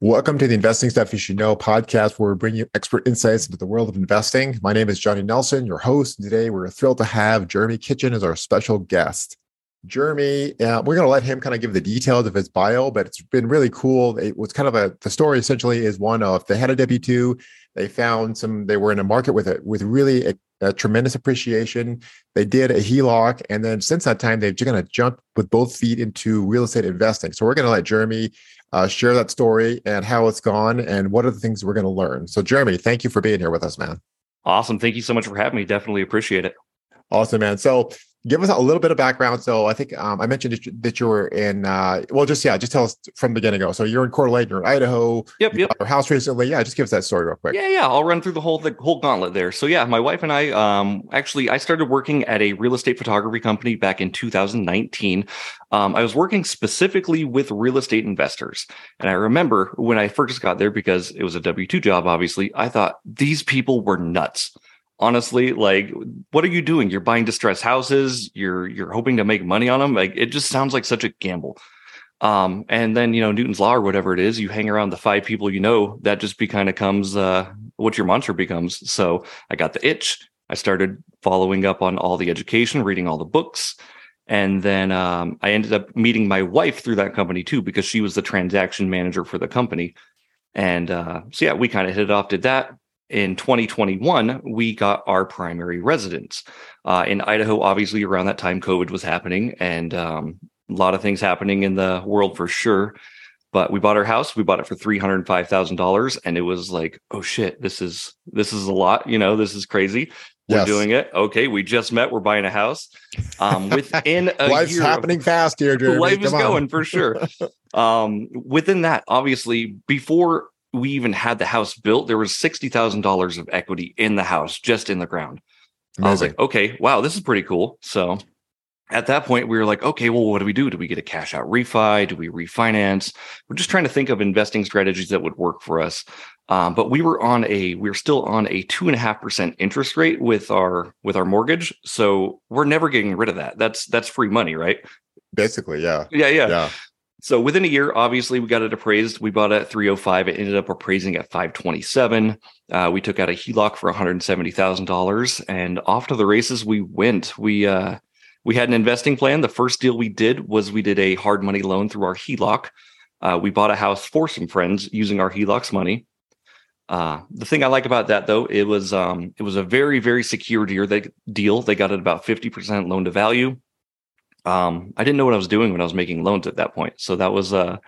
Welcome to the Investing Stuff You Should Know podcast, where we bring you expert insights into the world of investing. My name is Johnny Nelson, your host. And Today, we're thrilled to have Jeremy Kitchen as our special guest. Jeremy, uh, we're going to let him kind of give the details of his bio, but it's been really cool. It was kind of a the story essentially is one of they had a W two, they found some, they were in a market with it with really a, tremendous appreciation. They did a HELOC, and then since that time, they've just kind of jumped with both feet into real estate investing. So we're going to let Jeremy uh, share that story and how it's gone and what are the things we're going to learn. So, Jeremy, thank you for being here with us, man. Awesome. Thank you so much for having me. Definitely appreciate it. Awesome, man. So, give us a little bit of background. So I think um, I mentioned that you were in. Uh, well, just yeah, just tell us from the beginning. Go. So you're in Coeur d'Alene, you're in Idaho. Yep, yep. Your house recently. Yeah, just give us that story real quick. Yeah, yeah. I'll run through the whole the whole gauntlet there. So yeah, my wife and I um, actually I started working at a real estate photography company back in 2019. Um, I was working specifically with real estate investors, and I remember when I first got there because it was a W two job. Obviously, I thought these people were nuts honestly like what are you doing? You're buying distressed houses. You're you're hoping to make money on them like it just sounds like such a gamble. Um and then you know newton's law or whatever it is you hang around the five people you know that just be kind of comes uh what your mantra becomes. So i got the itch. I started following up on all the education reading all the books. And then um, i ended up meeting my wife through that company too because she was the transaction manager for the company. And uh, so yeah we kind of hit it off did that in 2021, we got our primary residence. Uh, in Idaho, obviously, around that time, COVID was happening and um, a lot of things happening in the world for sure. But we bought our house. We bought it for three hundred five thousand dollars, and it was like, oh shit, this is this is a lot. You know, this is crazy. We're yes. doing it. Okay, we just met. We're buying a house. Um, within a life's year, happening fast here, Jeremy. Life Come is on. going for sure. um, within that, obviously, before we even had the house built, there was sixty thousand dollars of equity in the house, just in the ground. Amazing. I was like, okay, wow, this is pretty cool. So at that point, we were like, okay, well, what do we do? Do we get a cash out refi? Do we refinance? We're just trying to think of investing strategies that would work for us. Um, but we were on a we are still on a two and a half percent interest rate with our with our mortgage. So we're never getting rid of that. That's that's free money, right? Basically, yeah. Yeah, yeah. Yeah. So within a year, obviously, we got it appraised. We bought it at 305. It ended up appraising at 527. Uh, we took out a HELOC for $170,000 and off to the races we went. We, uh, we had an investing plan. The first deal we did was we did a hard money loan through our HELOC. Uh, we bought a house for some friends using our HELOC's money. Uh, the thing I like about that though, it was um, it was a very very secure deal. They deal. They got it about fifty percent loan to value um, I didn't know what I was doing when I was making loans at that point. So that was a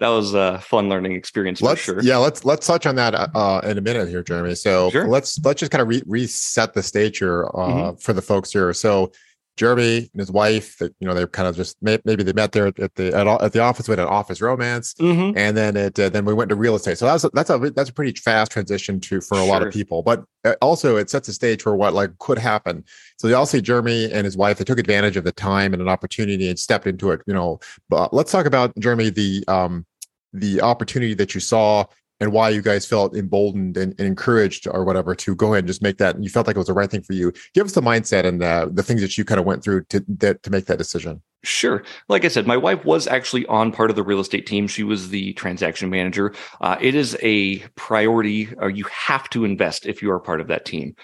that was a fun learning experience let's, for sure. Yeah, let's let's touch on that uh, uh, in a minute here, Jeremy. So sure. let's let's just kind of re- reset the stage here uh, mm-hmm. for the folks here. So Jeremy and his wife, that you know, they're kind of just maybe they met there at the at, at the office with an office romance, mm-hmm. and then it uh, then we went to real estate. So that's a, that's a that's a pretty fast transition to for a sure. lot of people, but uh, also it sets a stage for what like could happen. So you all see Jeremy and his wife they took advantage of the time and an opportunity and stepped into it. You know, but let's talk about Jeremy the um the opportunity that you saw and why you guys felt emboldened and, and, encouraged or whatever to go ahead and just make that And you felt like it was the right thing for you give us the mindset and the, the things that you kind of went through to that to make that decision Sure. Like I said, my wife was actually on part of the real estate team. She was the transaction manager. Uh, it is a priority, or you have to invest if you are part of that team.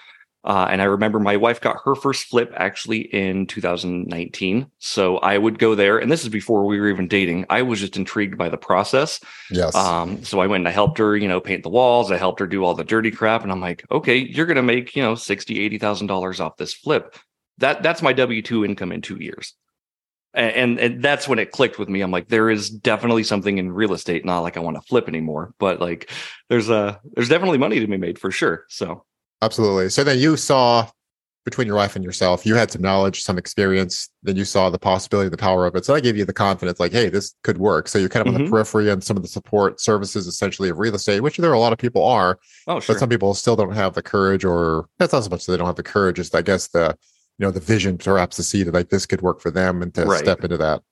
Uh, and I remember my wife got her first flip actually in 2019. So I would go there, and this is before we were even dating. I was just intrigued by the process. Yes. Um, so I went and I helped her, you know, paint the walls. I helped her do all the dirty crap, and I'm like, okay, you're gonna make, you know, sixty, eighty thousand dollars off this flip. That that's my W two income in two years. And, and, and that's when it clicked with me. I'm like, there is definitely something in real estate. Not like I want to flip anymore, but like, there's a there's definitely money to be made for sure. So Absolutely. So then you saw between your wife and yourself, you had some knowledge, some experience, then you saw the possibility, the power of it. So that gave you the confidence, like, hey, this could work. So you're kind of mm-hmm. on the mm-hmm. periphery and some of the support services essentially of real estate, which there are a lot of people are. Oh, sure. But some people still don't have the courage, or that's not so much that they don't have the courage, is I guess the you know, the vision perhaps to see that like this could work for them and to right. step into that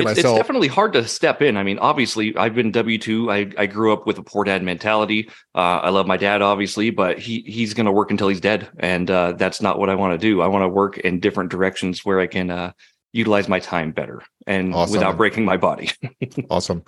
it's, it's, definitely hard to step in. I mean, obviously, I've been W two. I, I grew up with a poor dad mentality. Uh, I love my dad, obviously, but he he's going to work until he's dead, and uh, that's not what I want to do. I want to work in different directions where I can uh, utilize my time better and awesome. without breaking my body. awesome.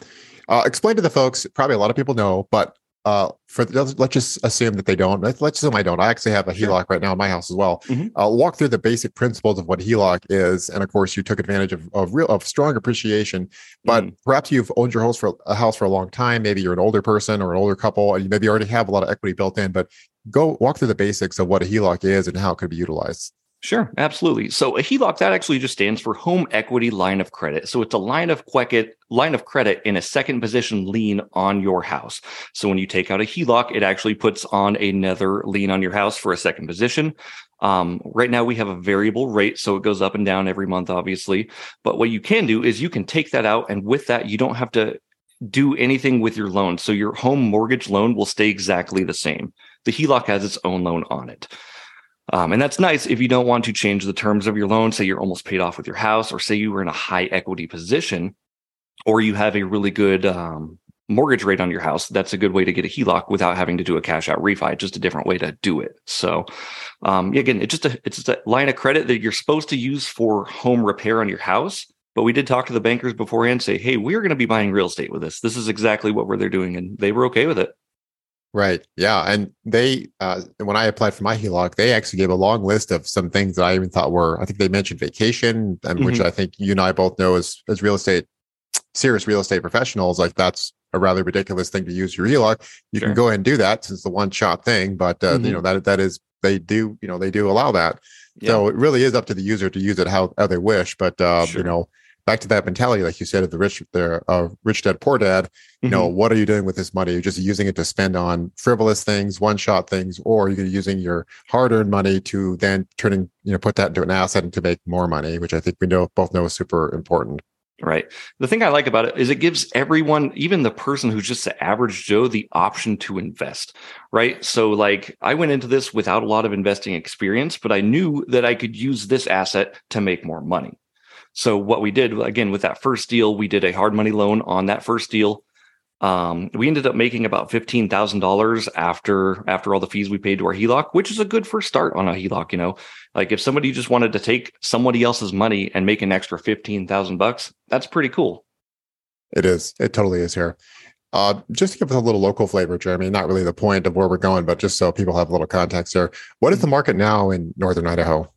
Uh, explain to the folks. Probably a lot of people know, but uh, for let's just assume that they don't. Let's, let's assume I don't. I actually have a HELOC sure. right now in my house as well. Mm-hmm. Uh, walk through the basic principles of what HELOC is, and of course, you took advantage of of real of strong appreciation. But mm-hmm. perhaps you've owned your house for a house for a long time. Maybe you're an older person or an older couple, and you maybe already have a lot of equity built in. But go walk through the basics of what a HELOC is and how it could be utilized. Sure, absolutely. So a HELOC that actually just stands for home equity line of credit. So it's a line of credit line of credit in a second position lien on your house. So when you take out a HELOC, it actually puts on another lien on your house for a second position. Um, right now we have a variable rate, so it goes up and down every month, obviously. But what you can do is you can take that out, and with that, you don't have to do anything with your loan. So your home mortgage loan will stay exactly the same. The HELOC has its own loan on it. Um, and that's nice if you don't want to change the terms of your loan. Say you're almost paid off with your house, or say you were in a high equity position, or you have a really good um, mortgage rate on your house. That's a good way to get a HELOC without having to do a cash out refi. Just a different way to do it. So, um, again, it's just a it's just a line of credit that you're supposed to use for home repair on your house. But we did talk to the bankers beforehand, say, hey, we're going to be buying real estate with this. This is exactly what we're they're doing, and they were okay with it. Right. Yeah. And they, uh, when I applied for my HELOC, they actually gave a long list of some things that I even thought were, I think they mentioned vacation, and mm-hmm. which I think you and I both know as, as real estate, serious real estate professionals, like that's a rather ridiculous thing to use your HELOC. You sure. can go ahead and do that since the one shot thing, but, uh, mm-hmm. you know, that, that is, they do, you know, they do allow that. Yeah. So it really is up to the user to use it how, how they wish. But, uh, sure. you know, back to that mentality, like you said, of the rich, the uh, rich dad, poor dad. You mm-hmm. know, what are you doing with this money? You're just using it to spend on frivolous things, one shot things, or you're using your hard earned money to then turning, you know, put that into an asset and to make more money, which I think we know both know is super important. Right. The thing I like about it is it gives everyone, even the person who's just the average Joe, the option to invest. Right. So, like, I went into this without a lot of investing experience, but I knew that I could use this asset to make more money. So what we did again with that first deal, we did a hard money loan on that first deal. Um, we ended up making about fifteen thousand dollars after after all the fees we paid to our HELOC, which is a good first start on a HELOC. You know, like if somebody just wanted to take somebody else's money and make an extra fifteen thousand bucks, that's pretty cool. It is. It totally is here. Uh, just to give us a little local flavor, Jeremy, not really the point of where we're going, but just so people have a little context there. What is the market now in Northern Idaho?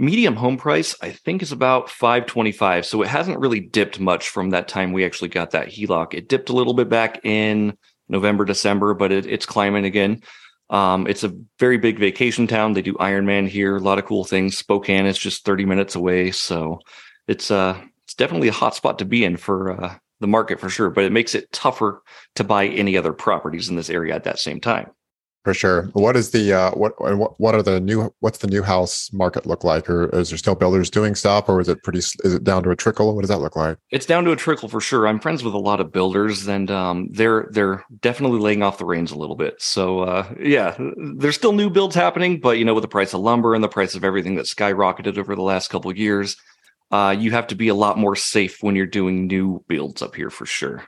Medium home price i think is about 525 so it hasn't really dipped much from that time we actually got that heloc it dipped a little bit back in november december but it, it's climbing again. Um, it's a very big vacation town. They do ironman here a lot of cool things. Spokane is just 30 minutes away. So it's uh it's definitely a hot spot to be in for uh, the market for sure but it makes it tougher to buy any other properties in this area at that same time for sure. What is the uh, what what are the new what's the new house market look like, or is there still builders doing stuff, or is it pretty is it down to a trickle? What does that look like? It's down to a trickle for sure. I'm friends with a lot of builders, and um, they're they're definitely laying off the reins a little bit. So uh, yeah, there's still new builds happening, but you know, with the price of lumber and the price of everything that skyrocketed over the last couple years, uh, you have to be a lot more safe when you're doing new builds up here for sure.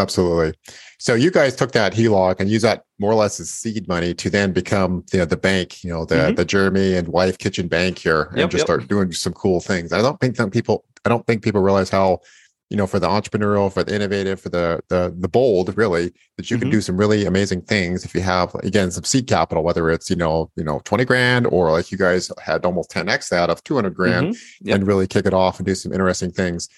Absolutely. So you guys took that HELOC and used that more or less as seed money to then become you know the bank, you know the mm-hmm. the Jeremy and wife kitchen bank here, and yep, just yep. start doing some cool things. I don't think some people I don't think people realize how you know for the entrepreneurial, for the innovative, for the the the bold, really that you mm-hmm. can do some really amazing things if you have again some seed capital, whether it's you know you know twenty grand or like you guys had almost ten x that of two hundred grand, mm-hmm. yep. and really kick it off and do some interesting things.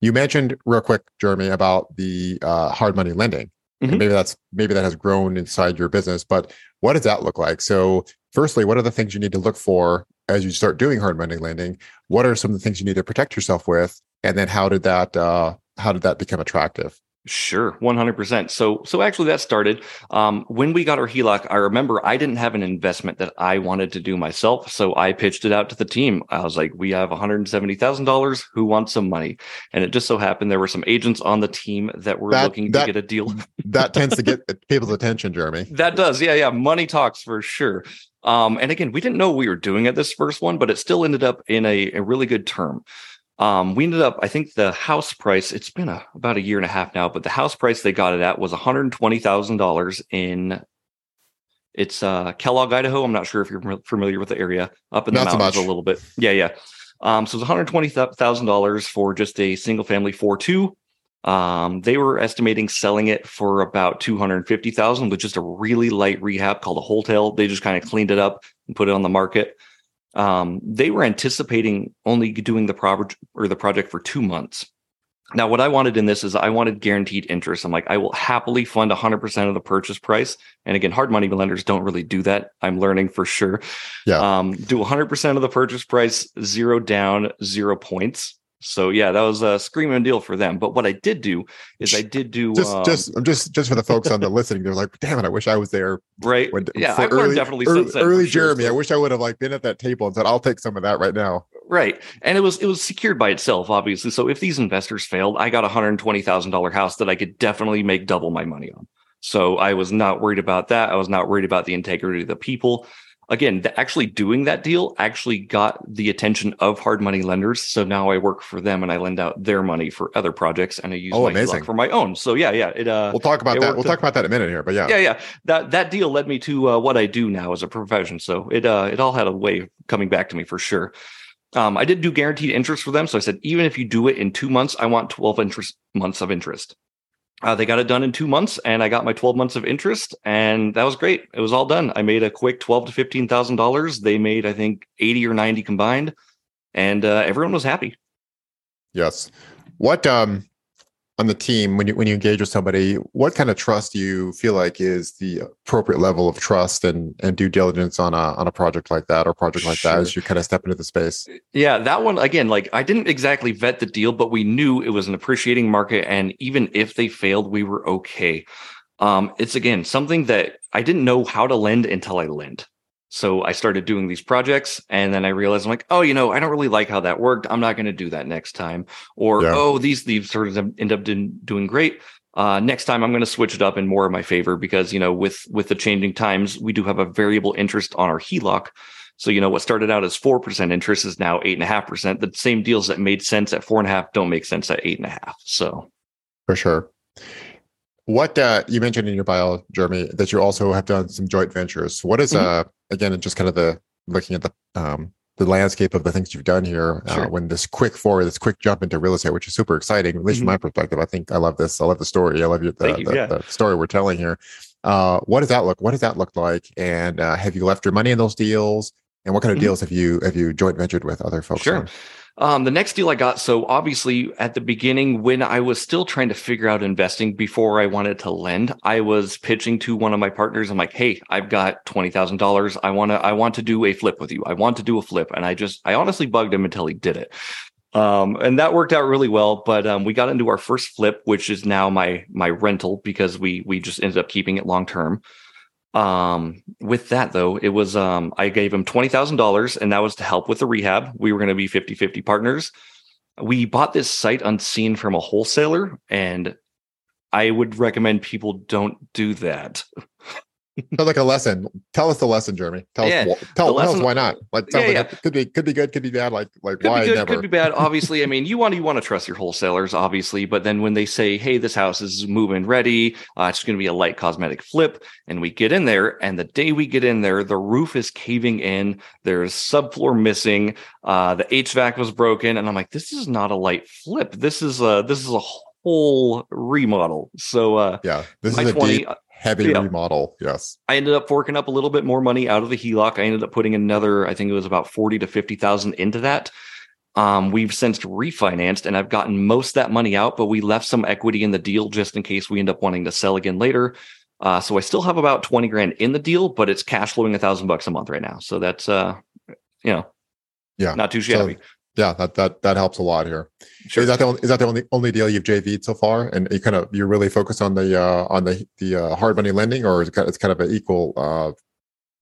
You mentioned real quick, Jeremy, about the uh, hard money lending. Mm-hmm. maybe that's maybe that has grown inside your business, but what does that look like? So, firstly, what are the things you need to look for as you start doing hard money lending? What are some of the things you need to protect yourself with? And then how did that uh, how did that become attractive? Sure, 100%. So so actually that started um, when we got our HELOC. I remember I didn't have an investment that I wanted to do myself, so I pitched it out to the team. I was like, "We have $170,000. Who wants some money?" And it just so happened there were some agents on the team that were that, looking that, to get a deal. that tends to get people's attention, Jeremy. That does. Yeah, yeah, money talks for sure. Um, and again, we didn't know what we were doing at this first one, but it still ended up in a, a really good term. Um, we ended up, I think the house price, it's been a, about a year and a half now, but the house price they got it at was $120,000 in it's uh, Kellogg, Idaho. I'm not sure if you're familiar with the area up in the not mountains so a little bit. Yeah, yeah. Um, so it's $120,000 for just a single family 4 2. Um, they were estimating selling it for about 250,000 with just a really light rehab called a wholesale. They just kind of cleaned it up and put it on the market. Um, they were anticipating only doing the project or the project for two months. Now, what I wanted in this is I wanted guaranteed interest. I'm like, I will happily fund 100% of the purchase price. And again, hard money lenders don't really do that. I'm learning for sure. Yeah. Um, do 100% of the purchase price, zero down, zero points. So yeah, that was a screaming deal for them. But what I did do is I did do just um, just just just for the folks on the listening. They're like, damn it, I wish I was there. Right. When, yeah, I've early, definitely early, early Jeremy. Sure. I wish I would have like been at that table and said, I'll take some of that right now. Right. And it was it was secured by itself, obviously. So if these investors failed, I got a hundred twenty thousand dollar house that I could definitely make double my money on. So I was not worried about that. I was not worried about the integrity of the people again, the, actually doing that deal actually got the attention of hard money lenders. So now I work for them and I lend out their money for other projects and I use oh, my amazing. for my own. So yeah, yeah. It, uh, we'll talk about that. We'll talk about that in a minute here, but yeah, yeah, yeah. That that deal led me to uh, what I do now as a profession. So it uh, it all had a way of coming back to me for sure. Um, I did do guaranteed interest for them. So I said, even if you do it in two months, I want 12 interest months of interest. Uh, they got it done in two months, and I got my 12 months of interest, and that was great. It was all done. I made a quick 12 to 15 thousand dollars. They made, I think, 80 or 90 combined, and uh, everyone was happy. Yes. What um on the team when you when you engage with somebody what kind of trust do you feel like is the appropriate level of trust and and due diligence on a on a project like that or project like sure. that as you kind of step into the space? Yeah that one again like i didn't exactly vet the deal but we knew it was an appreciating market and even if they failed we were okay. Um it's again something that i didn't know how to lend until i lent so I started doing these projects and then I realized I'm like, oh, you know, I don't really like how that worked. I'm not going to do that next time. Or, yeah. oh, these these sort of end up doing great. Uh, next time I'm going to switch it up in more of my favor because, you know, with with the changing times, we do have a variable interest on our HELOC. So, you know, what started out as 4% interest is now eight and a half percent. The same deals that made sense at four and a half don't make sense at eight and a half. So for sure. What uh, you mentioned in your bio, Jeremy, that you also have done some joint ventures. What is, mm-hmm. uh, again, just kind of the looking at the um, the landscape of the things you've done here uh, sure. when this quick forward, this quick jump into real estate, which is super exciting, at least mm-hmm. from my perspective. I think I love this. I love the story. I love you, the, you. The, yeah. the, story we're telling here. Uh, what does that look? What does that look like? And uh, have you left your money in those deals? And what kind of mm-hmm. deals have you have you joint ventured with other folks? Sure. On? Um, the next deal I got, so obviously at the beginning, when I was still trying to figure out investing before I wanted to lend, I was pitching to one of my partners. I'm like, "Hey, I've got twenty thousand dollars. I want to, I want to do a flip with you. I want to do a flip." And I just, I honestly bugged him until he did it. Um, and that worked out really well. But um, we got into our first flip, which is now my my rental because we we just ended up keeping it long term. Um, with that though, it was um, I gave him twenty thousand dollars, and that was to help with the rehab. We were going to be 50-50 partners. We bought this site unseen from a wholesaler, and I would recommend people don't do that. Sounds like a lesson. Tell us the lesson, Jeremy. Tell yeah, us tell, lesson, tell us why not. Like yeah, like yeah. Could be could be good, could be bad. Like like could why be good, never. Could be bad. Obviously, I mean, you want you want to trust your wholesalers, obviously, but then when they say, "Hey, this house is moving ready, uh, it's going to be a light cosmetic flip," and we get in there, and the day we get in there, the roof is caving in. There's subfloor missing. Uh, the HVAC was broken, and I'm like, "This is not a light flip. This is a this is a whole remodel." So uh, yeah, this is a 20, deep heavy yeah. remodel. Yes. I ended up forking up a little bit more money out of the HELOC. I ended up putting another, I think it was about 40 to 50,000 into that. Um, we've since refinanced and I've gotten most that money out, but we left some equity in the deal just in case we end up wanting to sell again later. Uh, so I still have about 20 grand in the deal, but it's cash flowing a thousand bucks a month right now. So that's, uh, you know, yeah, not too shabby. So, yeah, that that that helps a lot here. Sure. Is that the only, is that the only only deal you've JV'd so far? And you kind of you're really focused on the uh, on the the uh, hard money lending, or is it kind of, it's kind of an equal uh,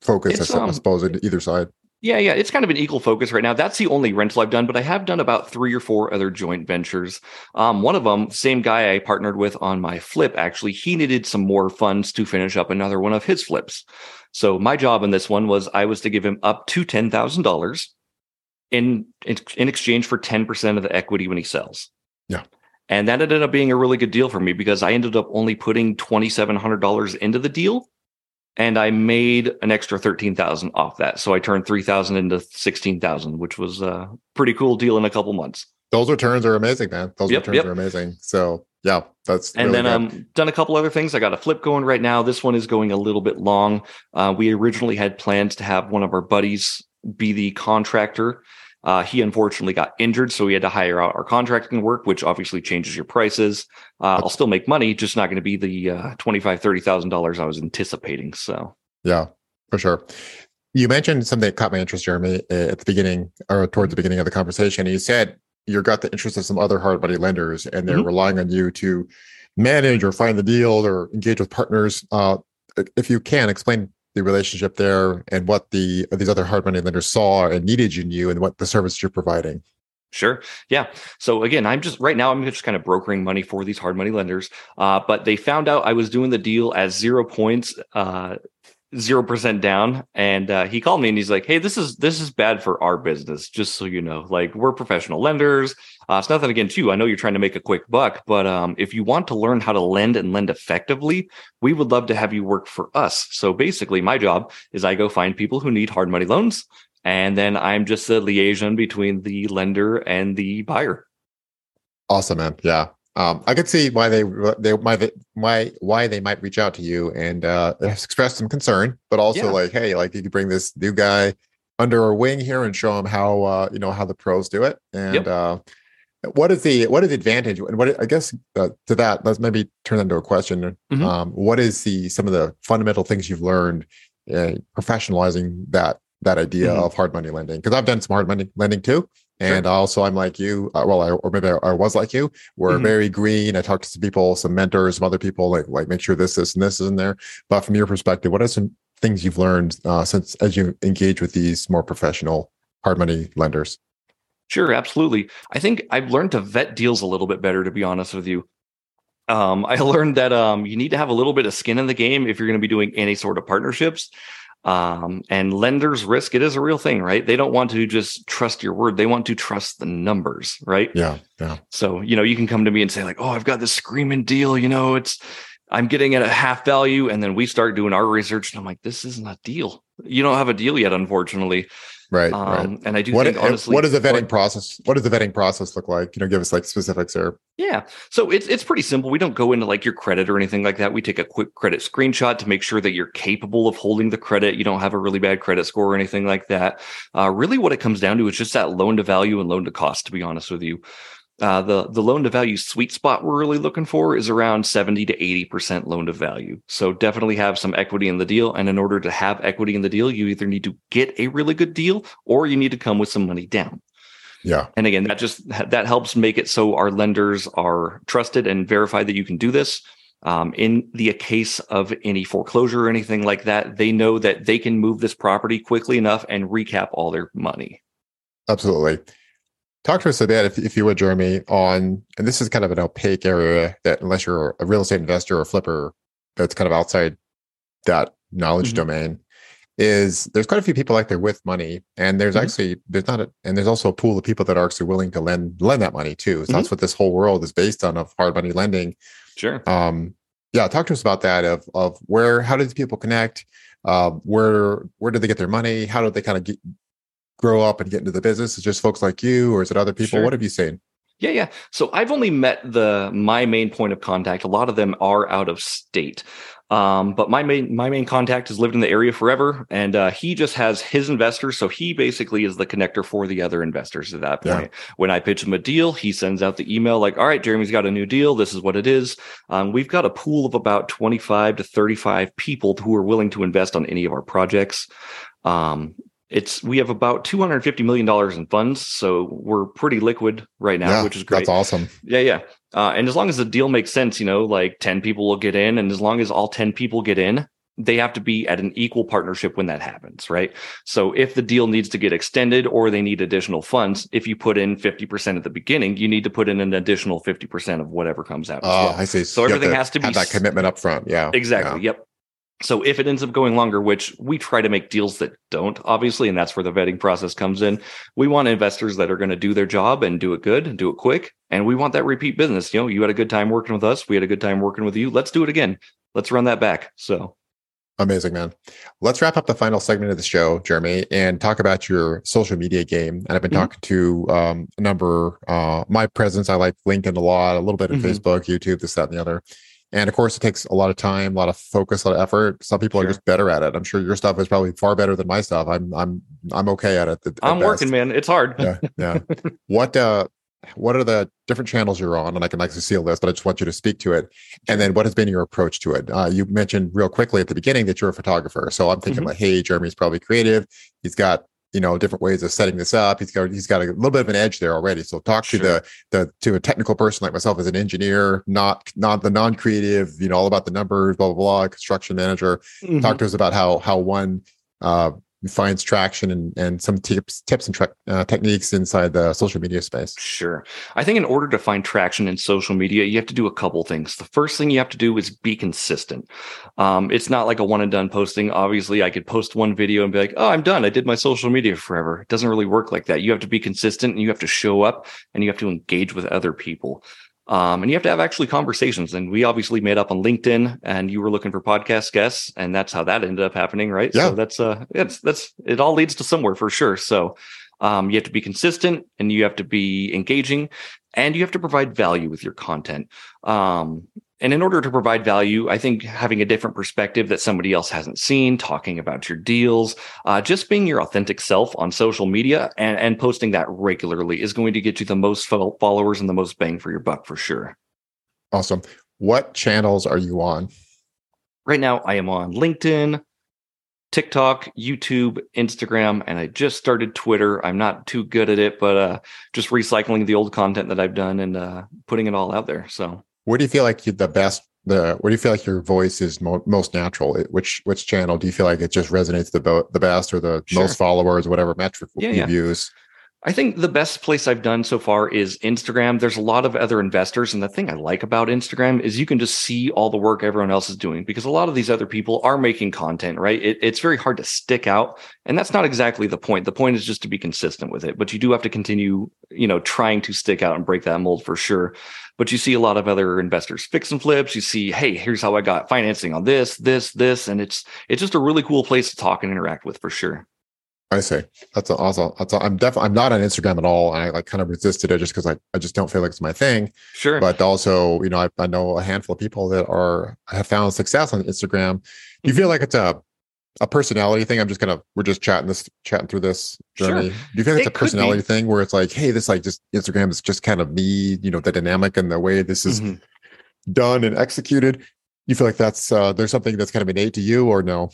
focus, I, um, I suppose, in either side. Yeah, yeah, it's kind of an equal focus right now. That's the only rental I've done, but I have done about three or four other joint ventures. Um, one of them, same guy I partnered with on my flip, actually, he needed some more funds to finish up another one of his flips. So my job in this one was I was to give him up to ten thousand dollars in in exchange for 10% of the equity when he sells. Yeah. And that ended up being a really good deal for me because I ended up only putting $2700 into the deal and I made an extra 13,000 off that. So I turned 3,000 into 16,000, which was a pretty cool deal in a couple months. Those returns are amazing, man. Those yep, returns yep. are amazing. So Yeah, that's and really then I'm um done a couple other things. I got a flip going right now. This one is going a little bit long. Uh, we originally had plans to have one of our buddies be the contractor. Uh, he unfortunately got injured, so we had to hire out our contracting work, which obviously changes your prices. Uh, I'll still make money, just not going to be the uh, twenty five thirty thousand dollars I was anticipating. So yeah, for sure. You mentioned something that caught my interest, Jeremy, at the beginning or towards the beginning of the conversation. You said you got the interest of some other hard money lenders, and they're mm-hmm. relying on you to manage or find the deal or engage with partners. Uh, if you can explain the relationship there and what the these other hard money lenders saw and needed in you and what the service you're providing. Sure. Yeah. So again, I'm just right now I'm just kind of brokering money for these hard money lenders. Uh, but they found out I was doing the deal at zero points, uh, zero percent down, and uh, he called me and he's like, "Hey, this is this is bad for our business. Just so you know, like we're professional lenders. Uh, it's nothing against you. I know you're trying to make a quick buck, but um, if you want to learn how to lend and lend effectively, we would love to have you work for us. So basically, my job is I go find people who need hard money loans, and then I'm just the liaison between the lender and the buyer. Awesome, man. Yeah, um, I could see why they they why why why they might reach out to you and uh, express some concern, but also yeah. like, hey, like you could bring this new guy under our wing here and show him how uh, you know how the pros do it, and yep. uh, what is the what is the advantage and what i guess uh, to that let's maybe turn that into a question mm-hmm. um, what is the some of the fundamental things you've learned uh, professionalizing that that idea mm-hmm. of hard money lending because i've done some hard money lending too and sure. also i'm like you uh, well I, or maybe I, I, was like you we're mm-hmm. very green i talked to some people some mentors some other people like like make sure this this and this is in there but from your perspective what are some things you've learned uh, since as you engage with these more professional hard money lenders Sure, absolutely. I think I've learned to vet deals a little bit better, to be honest with you. Um, I learned that um, you need to have a little bit of skin in the game if you're going to be doing any sort of partnerships. Um, and lenders risk it is a real thing, right? They don't want to just trust your word; they want to trust the numbers, right? Yeah, yeah. So you know, you can come to me and say like, "Oh, I've got this screaming deal. You know, it's I'm getting at a half value," and then we start doing our research, and I'm like, "This isn't a deal. You don't have a deal yet, unfortunately." Right, um, right. And I do what, think honestly, what does the vetting like, process? What does the vetting process look like? You know, give us like specifics there. Yeah, so it's it's pretty simple. We don't go into like your credit or anything like that. We take a quick credit screenshot to make sure that you're capable of holding the credit. You don't have a really bad credit score or anything like that. Uh, really, what it comes down to is just that loan to value and loan to cost. To be honest with you, uh, the the loan to value sweet spot we're really looking for is around 70 to 80% loan to value. So definitely have some equity in the deal. And in order to have equity in the deal, you either need to get a really good deal or you need to come with some money down. Yeah. And again, that just that helps make it so our lenders are trusted and verified that you can do this. Um, in the case of any foreclosure or anything like that, they know that they can move this property quickly enough and recap all their money. Absolutely. Talk to us a bit, if, if you would, Jeremy, on, and this is kind of an opaque area that unless you're a real estate investor or flipper, that's kind of outside that knowledge mm-hmm. domain, is there's quite a few people out there with money, and there's mm-hmm. actually there's not a, and there's also a pool of people that are actually willing to lend lend that money too. So mm-hmm. that's what this whole world is based on of hard money lending. Sure. Um, yeah, talk to us about that. Of of where how do these people connect? Uh, where where do they get their money? How do they kind of get, grow up and get into the business? Is just folks like you, or is it other people? Sure. What have you seen? Yeah, yeah. So I've only met the my main point of contact. A lot of them are out of state, um, but my main my main contact has lived in the area forever, and uh, he just has his investors. So he basically is the connector for the other investors at that point. Yeah. When I pitch him a deal, he sends out the email like, "All right, Jeremy's got a new deal. This is what it is." Um, we've got a pool of about twenty five to thirty five people who are willing to invest on any of our projects. Um, it's we have about 250 million dollars in funds so we're pretty liquid right now yeah, which is great. that's awesome. Yeah yeah. Uh, and as long as the deal makes sense you know like 10 people will get in and as long as all 10 people get in they have to be at an equal partnership when that happens right? So if the deal needs to get extended or they need additional funds if you put in 50% at the beginning you need to put in an additional 50% of whatever comes out oh well. i see. So everything has to be that commitment up front. Yeah exactly yeah. yep so if it ends up going longer, which we try to make deals that don't, obviously, and that's where the vetting process comes in. We want investors that are going to do their job and do it good and do it quick. And we want that repeat business. You know, you had a good time working with us. We had a good time working with you. Let's do it again. Let's run that back. So Amazing, man. Let's wrap up the final segment of the show, Jeremy, and talk about your social media game. And I've been mm-hmm. talking to um, a number, uh, my presence. I like LinkedIn a lot, a little bit of mm-hmm. Facebook, YouTube, this, that, and the other. And of course, it takes a lot of time, a lot of focus, a lot of effort. Some people sure. are just better at it. I'm sure your stuff is probably far better than my stuff. I'm I'm I'm okay at it. At I'm best. working, man. It's hard. yeah, yeah. what uh what are the different channels you're on? And I can actually see a list, but I just want you to speak to it. And then what has been your approach to it? Uh, you mentioned real quickly at the beginning that you're a photographer. So I'm thinking mm-hmm. like, hey, Jeremy's probably creative. He's got you know different ways of setting this up he's got he's got a little bit of an edge there already so talk sure. to the the to a technical person like myself as an engineer not not the non-creative you know all about the numbers blah blah blah construction manager mm-hmm. talk to us about how how one uh finds traction and, and some tips tips and tra- uh, techniques inside the social media space. Sure. I think in order to find traction in social media you have to do a couple things. The first thing you have to do is be consistent. Um, it's not like a one and done posting. Obviously i could post one video and be like oh i'm done. I did my social media forever. It doesn't really work like that. You have to be consistent and you have to show up and you have to engage with other people um, and you have to have actually conversations. And we obviously made up on LinkedIn, and you were looking for podcast guests, and that's how that ended up happening, right? Yeah. So that's uh, it's that's it all leads to somewhere for sure. So um, you have to be consistent, and you have to be engaging, and you have to provide value with your content. Um, and in order to provide value, I think having a different perspective that somebody else hasn't seen, talking about your deals, uh, just being your authentic self on social media and, and posting that regularly is going to get you the most followers and the most bang for your buck for sure. Awesome. What channels are you on? Right now, I am on LinkedIn, TikTok, YouTube, Instagram, and I just started Twitter. I'm not too good at it, but uh, just recycling the old content that I've done and uh, putting it all out there. So where do you feel like the best the where do you feel like your voice is mo- most natural which which channel do you feel like it just resonates the bo- the best or the sure. most followers whatever metric yeah, you yeah. use I think the best place I've done so far is Instagram. There's a lot of other investors. And the thing I like about Instagram is you can just see all the work everyone else is doing because a lot of these other people are making content, right? It, it's very hard to stick out. And that's not exactly the point. The point is just to be consistent with it. But you do have to continue, you know, trying to stick out and break that mold for sure. But you see a lot of other investors fix and flips. You see, hey, here's how I got financing on this, this, this. And it's it's just a really cool place to talk and interact with for sure. I see. That's awesome. That's a, I'm definitely I'm not on Instagram at all. I like kind of resisted it just because I, I just don't feel like it's my thing. Sure. But also, you know, I, I know a handful of people that are have found success on Instagram. Do you feel mm-hmm. like it's a a personality thing? I'm just gonna we're just chatting this chatting through this journey. Sure. Do you feel like it's a personality thing where it's like, hey, this like just Instagram is just kind of me, you know, the dynamic and the way this is mm-hmm. done and executed. You feel like that's uh there's something that's kind of innate to you or no?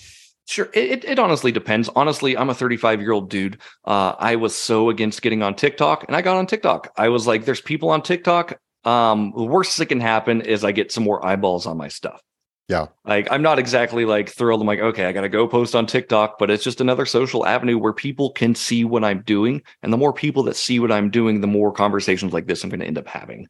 Sure. It, it honestly depends. Honestly, I'm a 35 year old dude. Uh, I was so against getting on TikTok and I got on TikTok. I was like, there's people on TikTok. Um, the worst that can happen is I get some more eyeballs on my stuff. Yeah. Like I'm not exactly like thrilled. I'm like, okay, I got to go post on TikTok, but it's just another social avenue where people can see what I'm doing. And the more people that see what I'm doing, the more conversations like this I'm to end up having.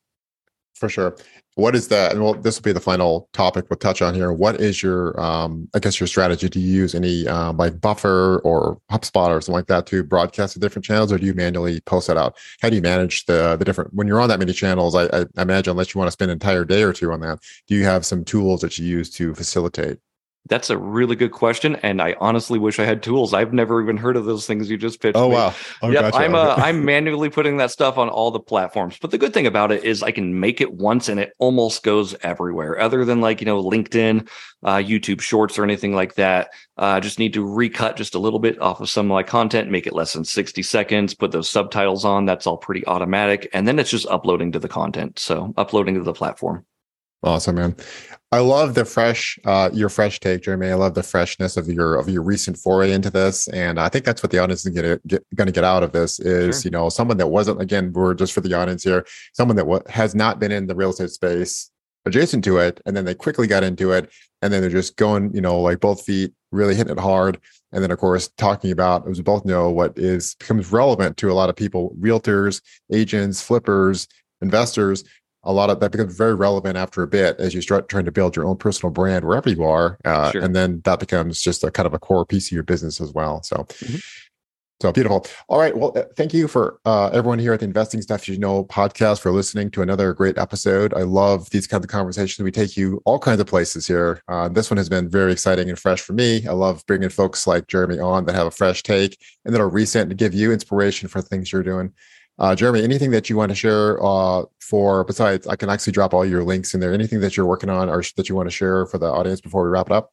For sure what is that? And well, this will be the final topic we'll touch on here. What is your, um, I guess, your strategy? Do you use any um, like Buffer or HubSpot or something like that to broadcast to different channels, or do you manually post that out? How do you manage the the different when you're on that many channels? I, I imagine unless you want to spend an entire day or two on that, do you have some tools that you use to facilitate? That's a really good question, and I honestly wish I had tools. I've never even heard of those things you just pitched. Oh me. wow! Oh, yep, gotcha. I'm uh, I'm manually putting that stuff on all the platforms. But the good thing about it is I can make it once, and it almost goes everywhere. Other than like you know LinkedIn, uh, YouTube Shorts, or anything like that. Uh, I just need to recut just a little bit off of some of my content, make it less than 60 seconds, put those subtitles on. That's all pretty automatic, and then it's just uploading to the content. So uploading to the platform. Awesome, man. I love the fresh, uh, your fresh take, Jeremy. I love the freshness of your of your recent foray into this, and I think that's what the audience is going to get out of this is sure. you know someone that wasn't again we're just for the audience here, someone that w- has not been in the real estate space adjacent to it, and then they quickly got into it, and then they're just going you know like both feet, really hitting it hard, and then of course talking about as we both know what is becomes relevant to a lot of people, realtors, agents, flippers, investors a lot of that becomes very relevant after a bit as you start trying to build your own personal brand wherever you are uh, sure. and then that becomes just a kind of a core piece of your business as well so mm-hmm. So beautiful. All right. Well, uh, thank you for uh, everyone here at the Investing Stuff You Know podcast for listening to another great episode. I love these kinds of conversations. We take you all kinds of places here. Uh, this one has been very exciting and fresh for me. I love bringing folks like Jeremy on that have a fresh take and that are recent to give you inspiration for things you're doing. Uh, Jeremy, anything that you want to share uh, for besides, I can actually drop all your links in there. Anything that you're working on or that you want to share for the audience before we wrap it up?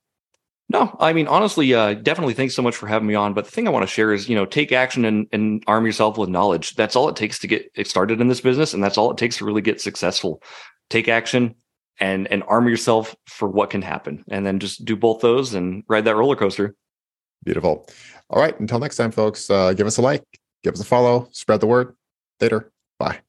No, I mean, honestly, uh, definitely thanks so much for having me on. But the thing I want to share is, you know, take action and, and arm yourself with knowledge. That's all it takes to get started in this business. And that's all it takes to really get successful. Take action and, and arm yourself for what can happen. And then just do both those and ride that roller coaster. Beautiful. All right. Until next time, folks, uh, give us a like, give us a follow, spread the word. Later. Bye.